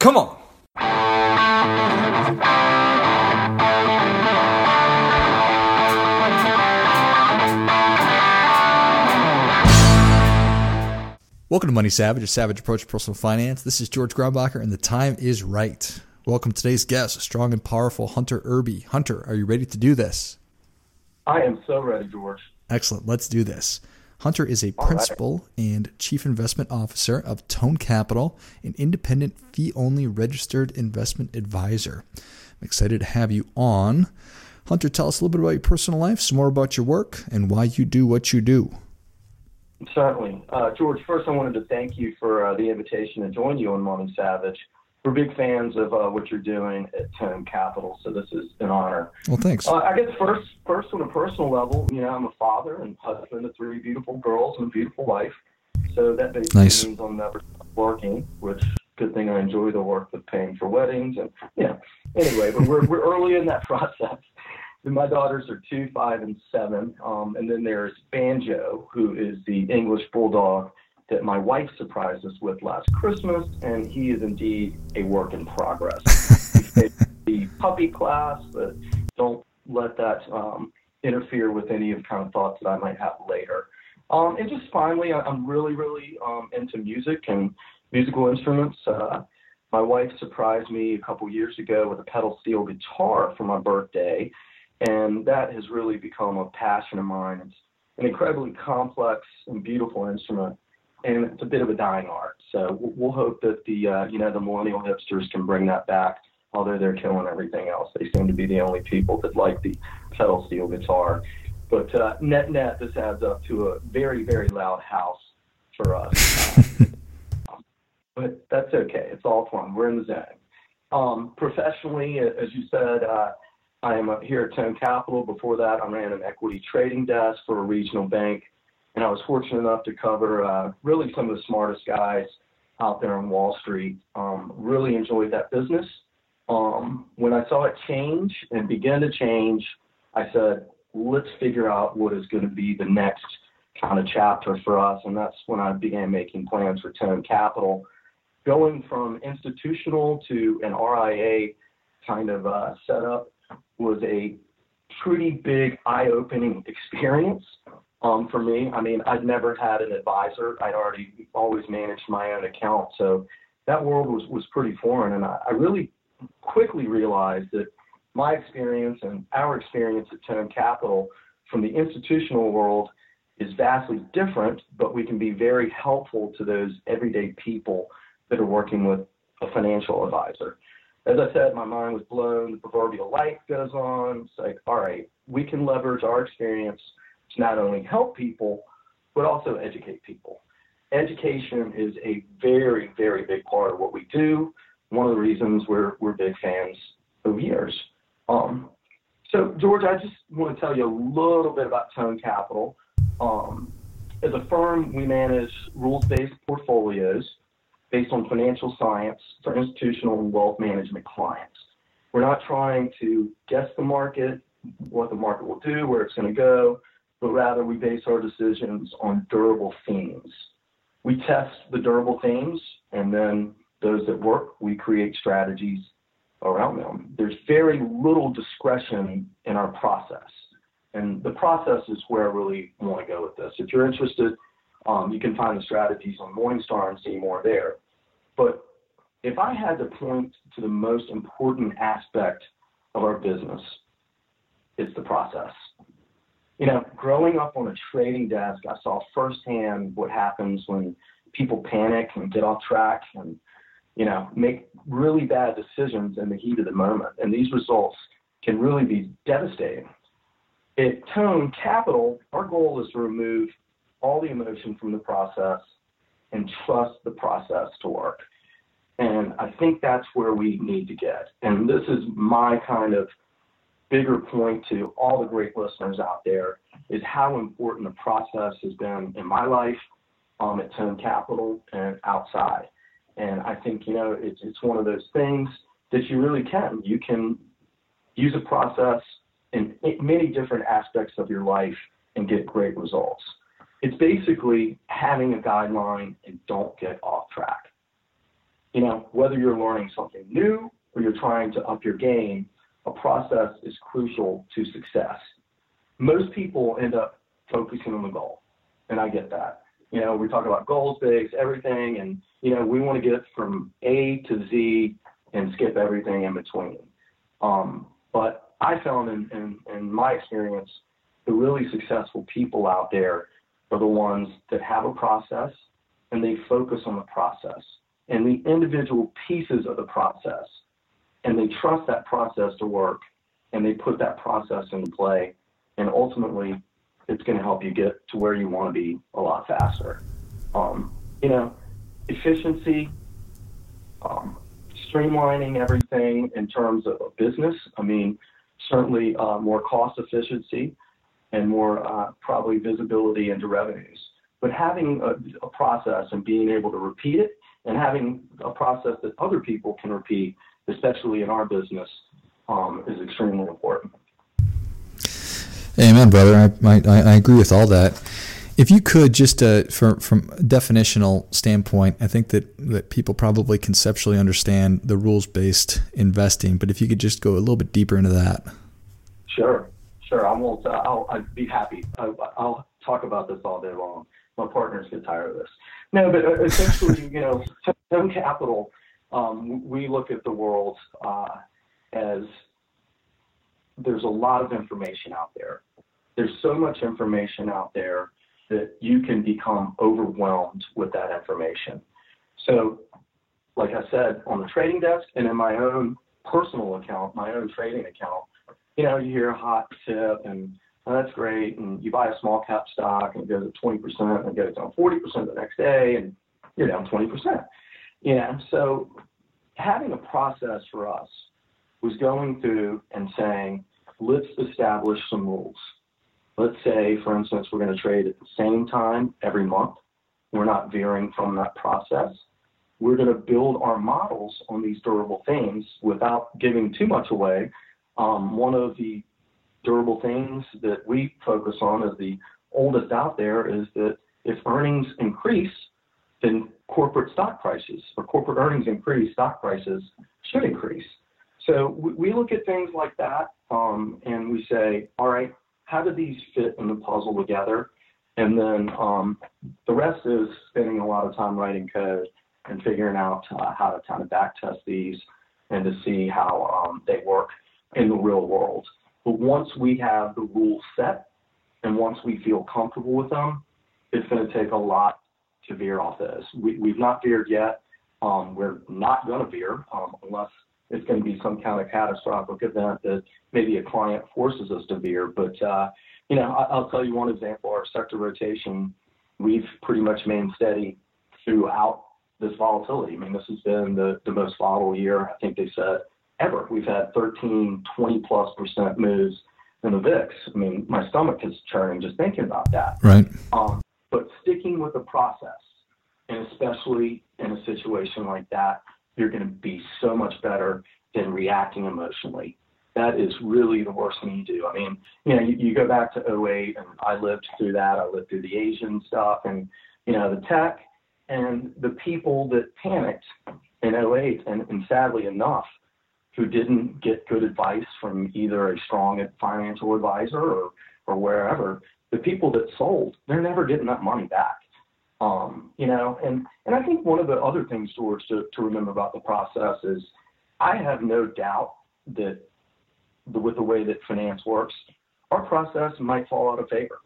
Come on. Welcome to Money Savage, a savage approach to personal finance. This is George Grumbles, and the time is right. Welcome today's guest, strong and powerful Hunter Irby. Hunter, are you ready to do this? I am so ready, George. Excellent. Let's do this. Hunter is a principal right. and chief investment officer of Tone Capital, an independent fee only registered investment advisor. I'm excited to have you on. Hunter, tell us a little bit about your personal life, some more about your work, and why you do what you do. Certainly. Uh, George, first I wanted to thank you for uh, the invitation to join you on Money Savage. We're big fans of uh, what you're doing at Tone Capital, so this is an honor. Well, thanks. Uh, I guess first, first on a personal level, you know, I'm a father and husband of three beautiful girls and a beautiful wife. So that basically nice. means I'm never working, which good thing I enjoy the work of paying for weddings and you know. Anyway, but we're we're early in that process my daughters are two, five, and seven. Um, and then there's Banjo, who is the English bulldog that my wife surprised us with last Christmas, and he is indeed a work in progress. the puppy class, but don't let that um, interfere with any of kind of thoughts that I might have later. Um, and just finally, I'm really, really um, into music and musical instruments. Uh, my wife surprised me a couple years ago with a pedal steel guitar for my birthday, and that has really become a passion of mine. It's an incredibly complex and beautiful instrument, and it's a bit of a dying art. So we'll hope that the uh, you know the millennial hipsters can bring that back. Although they're killing everything else, they seem to be the only people that like the pedal steel guitar. But uh, net net, this adds up to a very very loud house for us. but that's okay. It's all fun. We're in the zone. Um, professionally, as you said, uh, I am here at Tone Capital. Before that, I ran an equity trading desk for a regional bank, and I was fortunate enough to cover uh, really some of the smartest guys out there on Wall Street. Um, really enjoyed that business. Um, when I saw it change and begin to change, I said, let's figure out what is going to be the next kind of chapter for us. And that's when I began making plans for Tone Capital. Going from institutional to an RIA kind of uh, setup was a pretty big eye-opening experience um, for me. I mean, I'd never had an advisor. I'd already always managed my own account, so that world was was pretty foreign. And I, I really quickly realized that my experience and our experience at Tone Capital from the institutional world is vastly different, but we can be very helpful to those everyday people that are working with a financial advisor as I said, my mind was blown. The proverbial light goes on. It's like, all right, we can leverage our experience to not only help people, but also educate people. Education is a very, very big part of what we do. One of the reasons we're, we're big fans of yours. Um, so, George, I just want to tell you a little bit about Tone Capital. Um, as a firm, we manage rules based portfolios based on financial science for institutional and wealth management clients. We're not trying to guess the market, what the market will do, where it's going to go, but rather we base our decisions on durable themes. We test the durable themes, and then those that work, we create strategies around them. There's very little discretion in our process. And the process is where I really want to go with this. If you're interested, um, you can find the strategies on Morningstar and see more there. But if I had to point to the most important aspect of our business, it's the process. You know, growing up on a trading desk, I saw firsthand what happens when people panic and get off track and, you know, make really bad decisions in the heat of the moment. And these results can really be devastating. At Tone Capital, our goal is to remove all the emotion from the process and trust the process to work. And I think that's where we need to get. And this is my kind of bigger point to all the great listeners out there is how important the process has been in my life um, at Tone Capital and outside. And I think, you know, it's, it's one of those things that you really can. You can use a process in many different aspects of your life and get great results. It's basically having a guideline and don't get off track. you know, whether you're learning something new or you're trying to up your game, a process is crucial to success. Most people end up focusing on the goal, and I get that. You know, we talk about goals, bigs, everything, and you know, we want to get from A to Z and skip everything in between. Um, but I found in, in, in my experience, the really successful people out there are the ones that have a process and they focus on the process and the individual pieces of the process and they trust that process to work and they put that process into play and ultimately it's going to help you get to where you want to be a lot faster. Um, you know efficiency um, streamlining everything in terms of a business i mean certainly uh, more cost efficiency and more uh, probably visibility into revenues. But having a, a process and being able to repeat it and having a process that other people can repeat, especially in our business, um, is extremely important. Amen, brother. I, I, I agree with all that. If you could just uh, from from a definitional standpoint, I think that, that people probably conceptually understand the rules based investing, but if you could just go a little bit deeper into that. Sure, sure. I will. Uh, I'll, I'd be happy. I, I'll talk about this all day long my partners get tired of this. No, but uh, essentially, you know, Stone Capital, um, we look at the world uh, as there's a lot of information out there. There's so much information out there that you can become overwhelmed with that information. So, like I said, on the trading desk and in my own personal account, my own trading account, you know, you hear a hot tip and oh, that's great. And you buy a small cap stock and it goes at 20% and it goes down 40% the next day and you're down 20%. You know, so having a process for us was going through and saying, let's establish some rules. Let's say, for instance, we're going to trade at the same time every month. We're not veering from that process. We're going to build our models on these durable things without giving too much away. Um, one of the durable things that we focus on as the oldest out there is that if earnings increase, then corporate stock prices or corporate earnings increase, stock prices should increase. So we, look at things like that um, and we say, all right, how do these fit in the puzzle together? And then um, the rest is spending a lot of time writing code and figuring out uh, how to kind of back test these and to see how um, they work in the real world. But once we have the rules set and once we feel comfortable with them, it's going to take a lot to veer off this. We, we've not veered yet. Um, we're not going to veer um, unless it's going to be some kind of catastrophic event that maybe a client forces us to veer. But, uh, you know, I, I'll tell you one example. Our sector rotation, we've pretty much remained steady throughout this volatility. I mean, this has been the, the most volatile year, I think they said, ever. We've had 13, 20 plus percent moves in the VIX. I mean, my stomach is churning just thinking about that. Right. Um, but sticking with the process, and especially in a situation like that, you're going to be so much better than reacting emotionally. That is really the worst thing you do. I mean, you know, you, you go back to 08, and I lived through that. I lived through the Asian stuff, and you know, the tech, and the people that panicked in 08, and, and sadly enough, who didn't get good advice from either a strong financial advisor or, or wherever, the people that sold, they're never getting that money back. Um, you know, and, and I think one of the other things, George, to, to remember about the process is I have no doubt that the, with the way that finance works, our process might fall out of favor.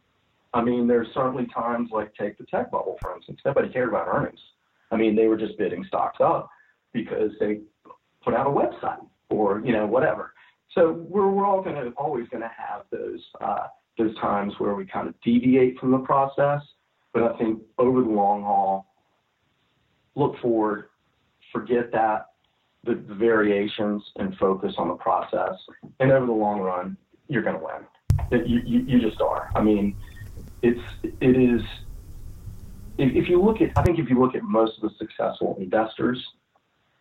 I mean, there's certainly times like take the tech bubble, for instance. Nobody cared about earnings. I mean, they were just bidding stocks up because they put out a website or you know whatever. So we're we're all going to always going to have those uh, those times where we kind of deviate from the process. But I think over the long haul, look forward, forget that the, the variations, and focus on the process. And over the long run, you're going to win. you, you you just are. I mean, it's it is. If, if you look at, I think if you look at most of the successful investors,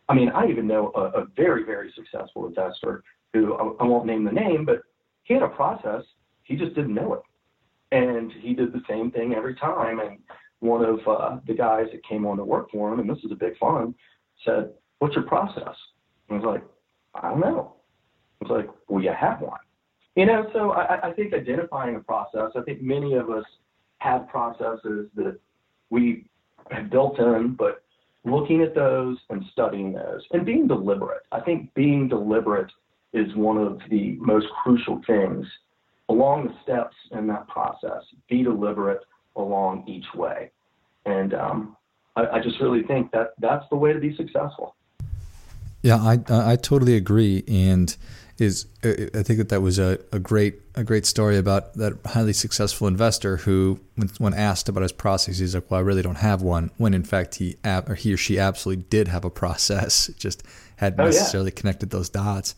I mean, I even know a, a very, very successful investor who I, I won't name the name, but he had a process. He just didn't know it. And he did the same thing every time. And one of uh, the guys that came on to work for him, and this is a big fund, said, what's your process? And I was like, I don't know. I was like, well, you have one. You know, so I, I think identifying a process, I think many of us have processes that we have built in, but looking at those and studying those and being deliberate. I think being deliberate is one of the most crucial things along the steps in that process. Be deliberate along each way. And um, I, I just really think that that's the way to be successful. Yeah, I I totally agree, and is I think that that was a, a great a great story about that highly successful investor who, when, when asked about his process, he's like, "Well, I really don't have one." When in fact he or he or she absolutely did have a process, just hadn't oh, necessarily yeah. connected those dots.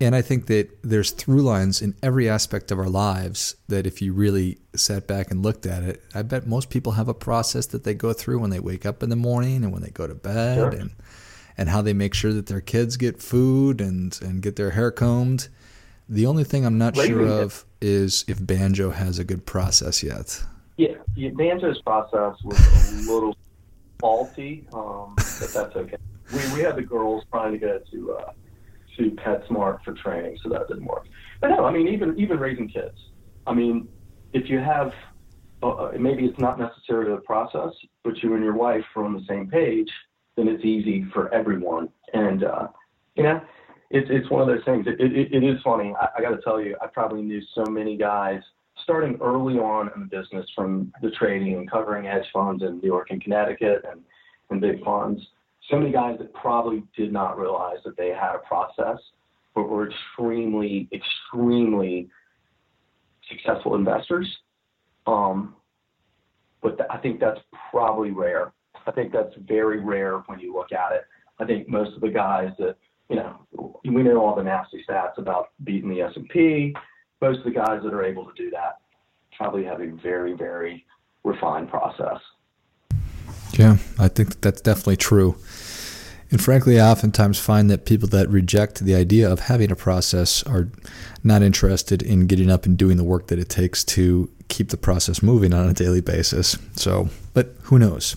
And I think that there's through lines in every aspect of our lives that if you really sat back and looked at it, I bet most people have a process that they go through when they wake up in the morning and when they go to bed sure. and and how they make sure that their kids get food and and get their hair combed. The only thing I'm not sure of is if Banjo has a good process yet. Yeah, yeah Banjo's process was a little faulty, um, but that's okay. We we had the girls trying to get to uh, to PetSmart for training, so that didn't work. But no, I mean, even even raising kids. I mean, if you have, uh, maybe it's not necessarily the process, but you and your wife are on the same page, then it's easy for everyone. And uh, you know, it's it's one of those things. It it, it is funny. I, I got to tell you, I probably knew so many guys starting early on in the business from the trading and covering hedge funds in New York and Connecticut and and big funds so many guys that probably did not realize that they had a process, but were extremely, extremely successful investors. Um, but th- I think that's probably rare. I think that's very rare when you look at it. I think most of the guys that you know, we know all the nasty stats about beating the S&P. Most of the guys that are able to do that probably have a very, very refined process. Yeah, I think that's definitely true. And frankly, I oftentimes find that people that reject the idea of having a process are not interested in getting up and doing the work that it takes to keep the process moving on a daily basis. So, but who knows?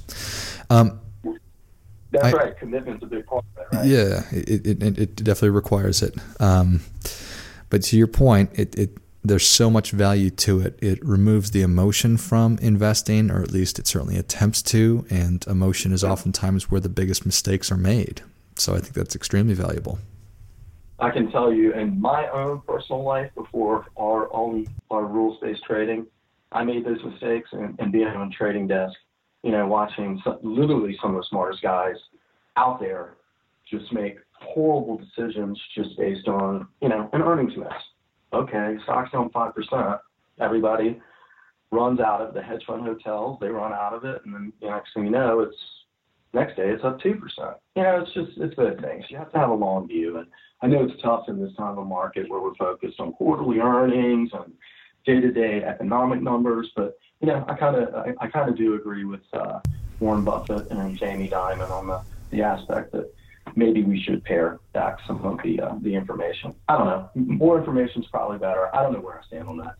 Um, That's I, right. Commitment's a big part of that, right? Yeah, it, it, it definitely requires it. Um, but to your point, it, it there's so much value to it. It removes the emotion from investing, or at least it certainly attempts to. And emotion is oftentimes where the biggest mistakes are made. So I think that's extremely valuable. I can tell you in my own personal life before our own our rules based trading, I made those mistakes and, and being on trading desk, you know, watching some, literally some of the smartest guys out there just make horrible decisions just based on, you know, an earnings miss okay, stock's down 5%. Everybody runs out of the hedge fund hotels. They run out of it. And then the next thing you know, it's next day it's up 2%. You know, it's just, it's those things. You have to have a long view. And I know it's tough in this time of market where we're focused on quarterly earnings and day-to-day economic numbers. But, you know, I kind of, I, I kind of do agree with uh, Warren Buffett and Jamie Dimon on the, the aspect that maybe we should pare back some of the uh, the information. I don't know. More information is probably better. I don't know where I stand on that,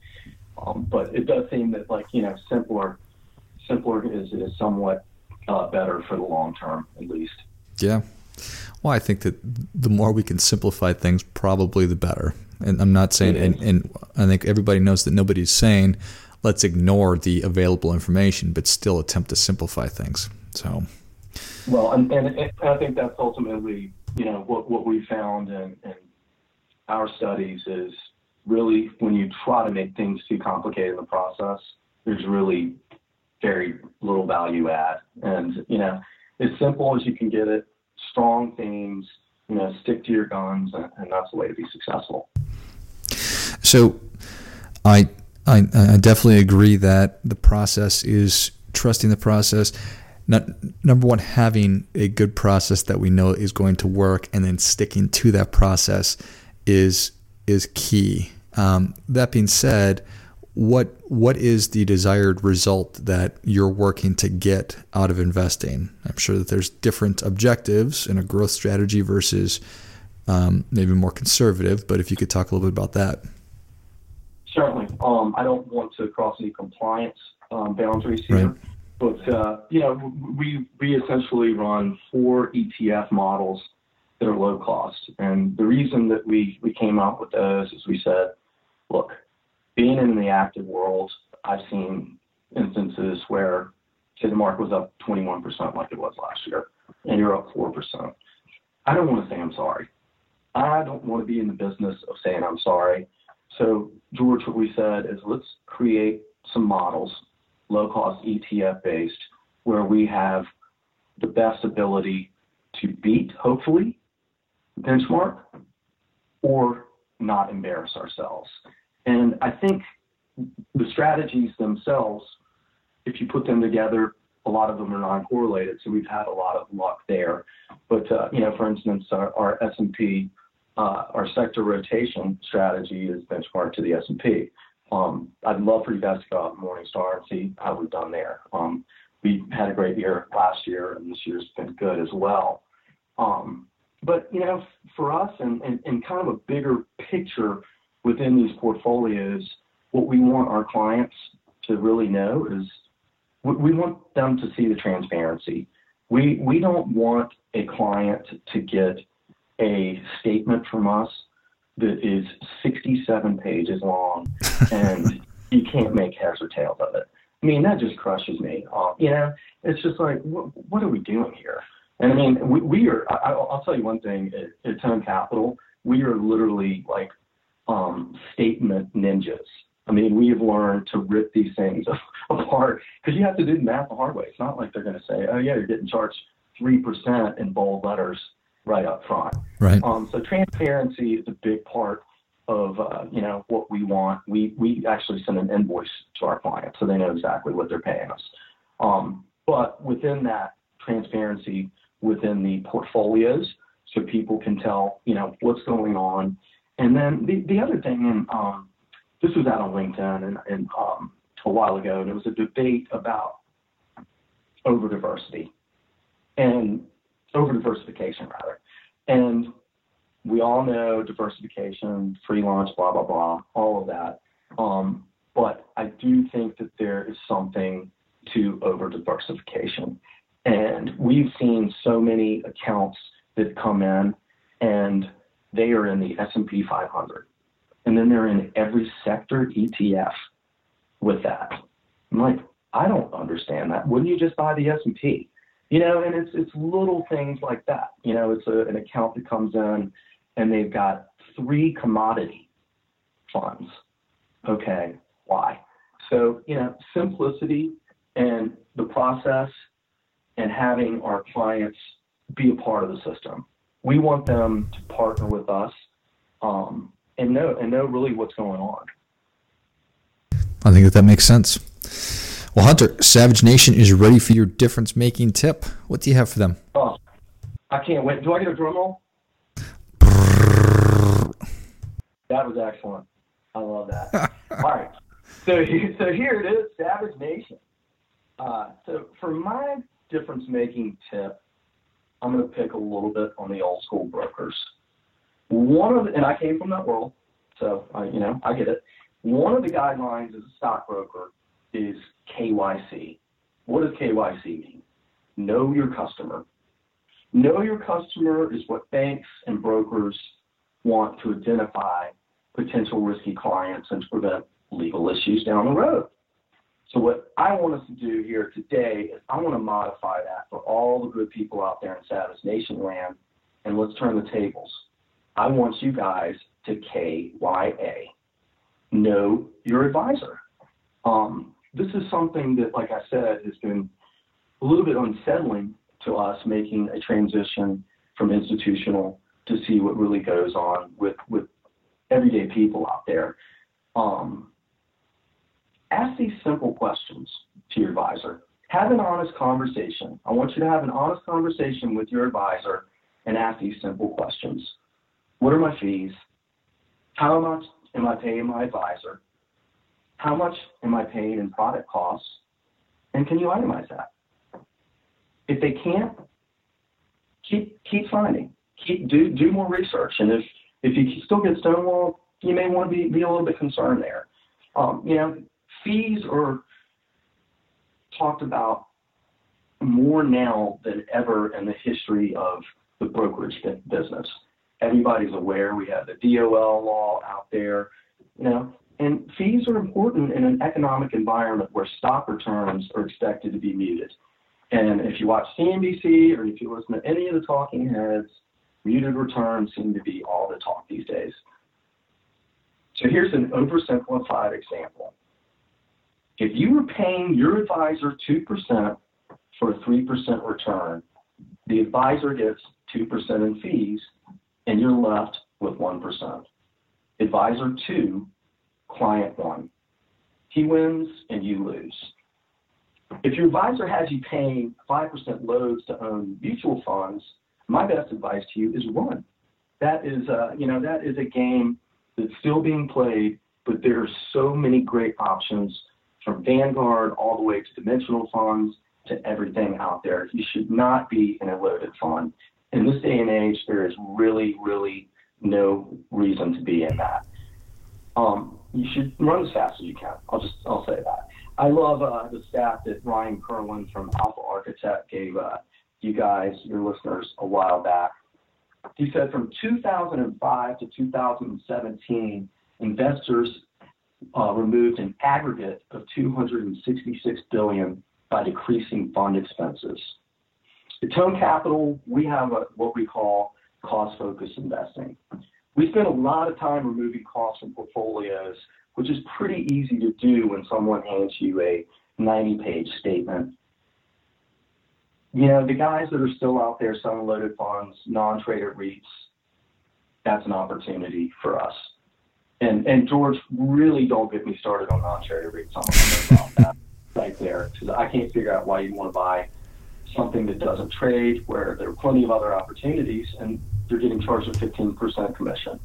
um, but it does seem that like you know simpler simpler is is somewhat uh, better for the long term at least. Yeah. Well, I think that the more we can simplify things, probably the better. And I'm not saying, and, and I think everybody knows that nobody's saying let's ignore the available information, but still attempt to simplify things. So well, and, and, and I think that's ultimately, you know, what, what we found in, in our studies is really when you try to make things too complicated in the process, there's really very little value add. And, you know, as simple as you can get it, strong themes, you know, stick to your guns, and, and that's the way to be successful. So I, I, I definitely agree that the process is trusting the process not, number one, having a good process that we know is going to work, and then sticking to that process is is key. Um, that being said, what what is the desired result that you're working to get out of investing? I'm sure that there's different objectives in a growth strategy versus um, maybe more conservative. But if you could talk a little bit about that. Certainly. Um, I don't want to cross any compliance um, boundaries here. Right But uh, you know, we we essentially run four ETF models that are low cost, and the reason that we we came out with those is we said, look, being in the active world, I've seen instances where say the market was up 21% like it was last year, and you're up 4%. I don't want to say I'm sorry. I don't want to be in the business of saying I'm sorry. So, George, what we said is let's create some models, low cost ETF based, where we have the best ability to beat, hopefully, benchmark or not embarrass ourselves. And I think the strategies themselves, if you put them together, a lot of them are non-correlated, so we've had a lot of luck there. But uh, you know, for instance, our, our S&P, uh, our sector rotation strategy is benchmarked to the S&P. Um, I'd love for you guys to go out in Morningstar and see how we've done there. Um, we had a great year last year, and this year's been good as well. Um, but you know, for us, and, and, and kind of a bigger picture within these portfolios, what we want our clients to really know is we want them to see the transparency. We we don't want a client to get a statement from us that is 67 pages long and you can't make heads or tails of it. I mean, that just crushes me. Uh, you know, it's just like, what, what are we doing here? And I mean, we, we are, I, will tell you one thing at, at Tone Capital, we are literally like um, statement ninjas. I mean, we have learned to rip these things apart because you have to do the math the hard way. It's not like they're going to say, oh, yeah, you're getting charged 3% in bold letters right up front. Right. Um, so transparency is a big part of uh, you know what we want. We we actually send an invoice to our clients so they know exactly what they're paying us. Um, but within that transparency within the portfolios, so people can tell you know what's going on. And then the the other thing, and um, this was out on LinkedIn and, and um, a while ago, and it was a debate about over diversity and over diversification rather. And we all know diversification, free lunch, blah blah blah, all of that. Um, but I do think that there is something to over diversification, and we've seen so many accounts that come in and they are in the S&P 500, and then they're in every sector ETF with that. I'm like, I don't understand that. Wouldn't you just buy the S&P? You know, and it's it's little things like that. You know, it's a, an account that comes in and they've got three commodity funds. Okay, why? So, you know, simplicity and the process and having our clients be a part of the system. We want them to partner with us um, and know and know really what's going on. I think that that makes sense. Well, Hunter, Savage Nation is ready for your difference making tip. What do you have for them? Oh, I can't wait. Do I get a drum roll? That was excellent. I love that. All right. So, so here it is, Savage Nation. Uh, so for my difference making tip, I'm going to pick a little bit on the old school brokers. One of the, and I came from that world, so I, you know I get it. One of the guidelines as a stockbroker is KYC. What does KYC mean? Know your customer. Know your customer is what banks and brokers want to identify potential risky clients and to prevent legal issues down the road. So what I want us to do here today is I want to modify that for all the good people out there in Savage Nation land, and let's turn the tables. I want you guys to KYA, know your advisor. Um, this is something that, like I said, has been a little bit unsettling to us making a transition from institutional to see what really goes on with, with everyday people out there. Um, ask these simple questions to your advisor. Have an honest conversation. I want you to have an honest conversation with your advisor and ask these simple questions. What are my fees? How much am I paying my advisor? How much am I paying in product costs? And can you itemize that? If they can't, keep keep finding. Keep do do more research. And if if you still get stonewalled, you may want to be, be a little bit concerned there. Um, you know, fees are talked about more now than ever in the history of the brokerage business. Everybody's aware we have the DOL law out there, you know, and fees are important in an economic environment where stock returns are expected to be muted. And if you watch CNBC or if you listen to any of the talking heads, muted returns seem to be all the talk these days. So here's an oversimplified example. If you were paying your advisor 2% for a 3% return, the advisor gets 2% in fees and you're left with 1%. Advisor 2, client 1. He wins and you lose. If your advisor has you paying 5% loads to own mutual funds, my best advice to you is run. That is, uh, you know, that is a game that's still being played, but there are so many great options from Vanguard all the way to dimensional funds to everything out there. You should not be in a loaded fund. In this day and age, there is really, really no reason to be in that. Um, you should run as fast as you can. I'll just I'll say that. I love uh, the stat that Ryan Kirlin from Alpha Architect gave uh, you guys, your listeners, a while back. He said from 2005 to 2017, investors uh, removed an aggregate of 266 billion by decreasing fund expenses. At Tone Capital, we have a, what we call cost-focused investing. We spend a lot of time removing costs from portfolios, which is pretty easy to do when someone hands you a 90-page statement. You know, the guys that are still out there selling loaded funds, non-traded REITs, that's an opportunity for us. And and George, really don't get me started on non-traded REITs. I'm about that right there because I can't figure out why you want to buy something that doesn't trade where there are plenty of other opportunities and you're getting charged a 15% commission.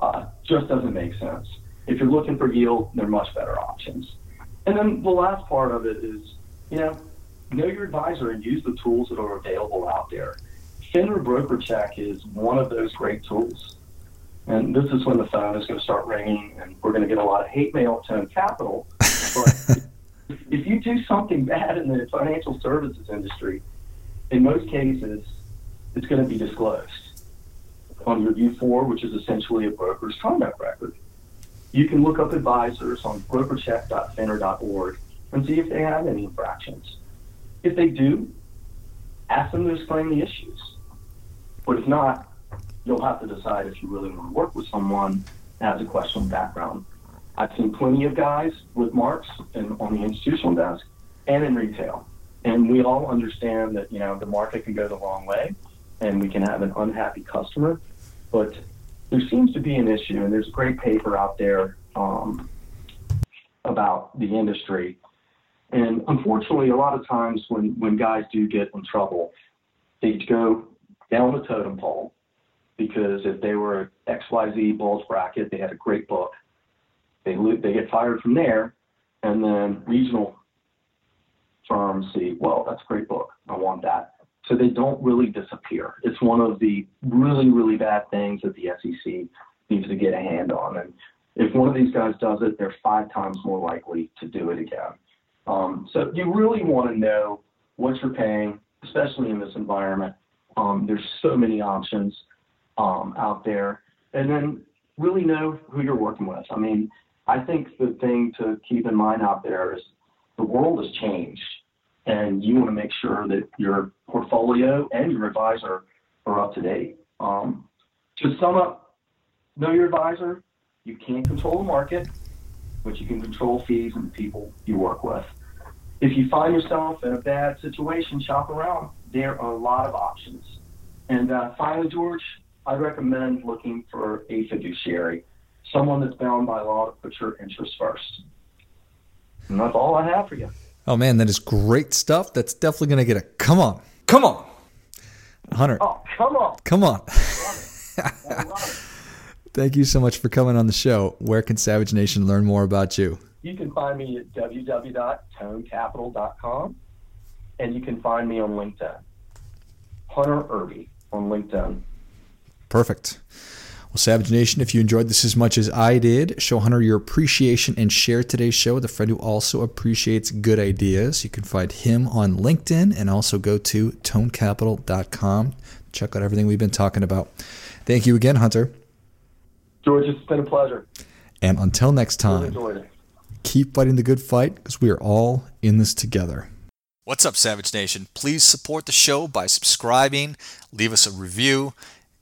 Uh, just doesn't make sense. If you're looking for yield, there are much better options. And then the last part of it is, you know, know your advisor and use the tools that are available out there. FINRA Broker Check is one of those great tools. And this is when the phone is going to start ringing and we're going to get a lot of hate mail to capital. But if you do something bad in the financial services industry, in most cases, it's going to be disclosed on your U4, which is essentially a broker's conduct record. You can look up advisors on brokercheck.finra.org and see if they have any infractions. If they do, ask them to explain the issues. But if not, you'll have to decide if you really want to work with someone that has a questionable background. I've seen plenty of guys with marks in, on the institutional desk and in retail. And we all understand that, you know, the market can go the wrong way and we can have an unhappy customer. But there seems to be an issue, and there's a great paper out there um, about the industry. And unfortunately, a lot of times when, when guys do get in trouble, they go down the totem pole because if they were XYZ bulge bracket, they had a great book they they get fired from there, and then regional firms see, well, that's a great book. I want that. So they don't really disappear. It's one of the really, really bad things that the SEC needs to get a hand on. And if one of these guys does it, they're five times more likely to do it again. Um, so you really want to know what you're paying, especially in this environment. Um, there's so many options um, out there. And then really know who you're working with. I mean, I think the thing to keep in mind out there is the world has changed, and you want to make sure that your portfolio and your advisor are up to date. Um, to sum up, know your advisor. You can't control the market, but you can control fees and the people you work with. If you find yourself in a bad situation, shop around. There are a lot of options. And uh, finally, George, I recommend looking for a fiduciary someone that's bound by law to put your interests first. And that's all I have for you. Oh man, that is great stuff. That's definitely going to get a come on, come on, Hunter. Oh, come on, come on. Thank you so much for coming on the show. Where can Savage Nation learn more about you? You can find me at www.tonecapital.com and you can find me on LinkedIn. Hunter Irby on LinkedIn. Perfect. Well, Savage Nation, if you enjoyed this as much as I did, show Hunter your appreciation and share today's show with a friend who also appreciates good ideas. You can find him on LinkedIn and also go to tonecapital.com. Check out everything we've been talking about. Thank you again, Hunter. George, it's been a pleasure. And until next time, really keep fighting the good fight because we are all in this together. What's up, Savage Nation? Please support the show by subscribing, leave us a review,